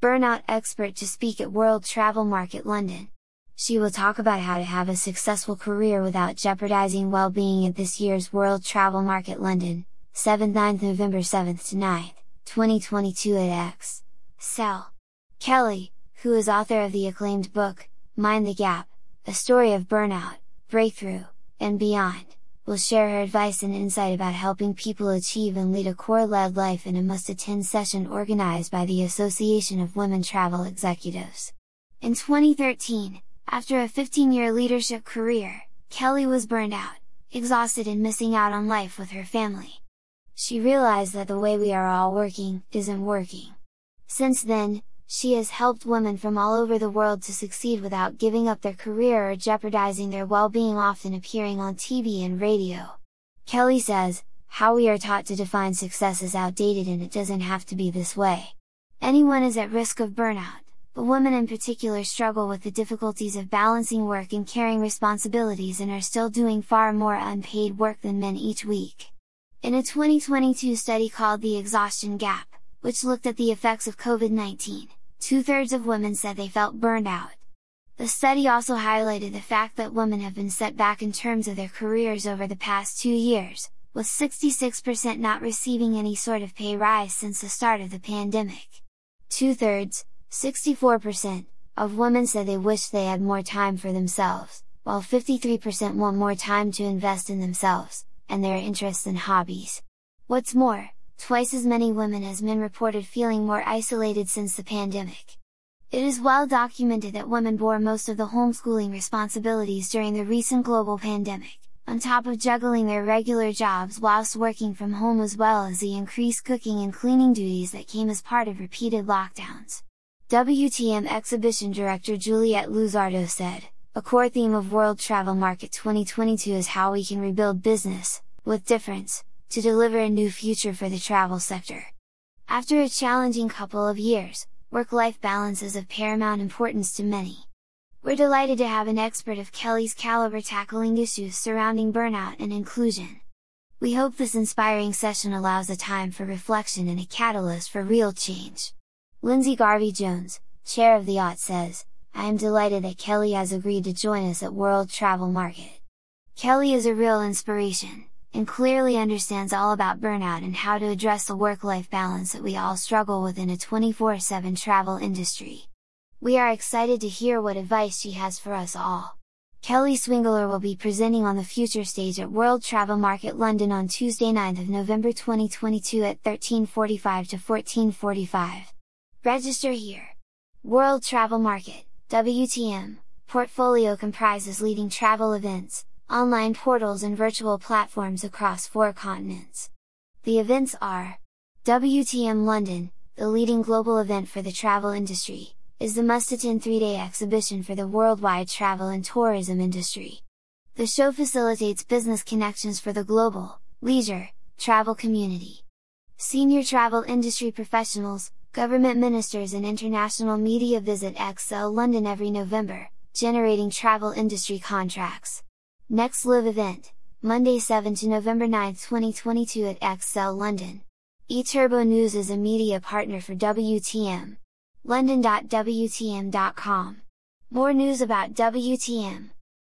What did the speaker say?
burnout expert to speak at World Travel Market London. She will talk about how to have a successful career without jeopardizing well-being at this year's World Travel Market London, 7th 9th November 7th to 9th, 2022 at X. Cell. Kelly, who is author of the acclaimed book, Mind the Gap, a story of burnout, breakthrough, and beyond, will share her advice and insight about helping people achieve and lead a core-led life in a must-attend session organized by the Association of Women Travel Executives. In 2013, after a 15-year leadership career, Kelly was burned out, exhausted and missing out on life with her family. She realized that the way we are all working, isn't working. Since then, she has helped women from all over the world to succeed without giving up their career or jeopardizing their well-being often appearing on TV and radio. Kelly says, how we are taught to define success is outdated and it doesn't have to be this way. Anyone is at risk of burnout, but women in particular struggle with the difficulties of balancing work and caring responsibilities and are still doing far more unpaid work than men each week. In a 2022 study called The Exhaustion Gap, which looked at the effects of COVID-19, two thirds of women said they felt burned out. The study also highlighted the fact that women have been set back in terms of their careers over the past two years, with 66% not receiving any sort of pay rise since the start of the pandemic. Two thirds, 64%, of women said they wish they had more time for themselves, while 53% want more time to invest in themselves, and their interests and hobbies. What's more, twice as many women as men reported feeling more isolated since the pandemic. It is well documented that women bore most of the homeschooling responsibilities during the recent global pandemic, on top of juggling their regular jobs whilst working from home as well as the increased cooking and cleaning duties that came as part of repeated lockdowns. WTM Exhibition Director Juliette Losardo said, A core theme of World Travel Market 2022 is how we can rebuild business, with difference, to deliver a new future for the travel sector. After a challenging couple of years, work-life balance is of paramount importance to many. We're delighted to have an expert of Kelly's caliber tackling issues surrounding burnout and inclusion. We hope this inspiring session allows a time for reflection and a catalyst for real change. Lindsay Garvey Jones, chair of the OT says, I am delighted that Kelly has agreed to join us at World Travel Market. Kelly is a real inspiration and clearly understands all about burnout and how to address the work-life balance that we all struggle with in a 24-7 travel industry. We are excited to hear what advice she has for us all. Kelly Swingler will be presenting on the future stage at World Travel Market London on Tuesday 9th of November 2022 at 1345 to 1445. Register here! World Travel Market, WTM, portfolio comprises leading travel events, online portals and virtual platforms across four continents. The events are WTM London, the leading global event for the travel industry, is the must-attend three-day exhibition for the worldwide travel and tourism industry. The show facilitates business connections for the global, leisure, travel community. Senior travel industry professionals, government ministers and international media visit ExCeL London every November, generating travel industry contracts. Next live event, Monday 7 to November 9, 2022 at ExCeL London. eTurbo News is a media partner for WTM. london.wtm.com. More news about WTM,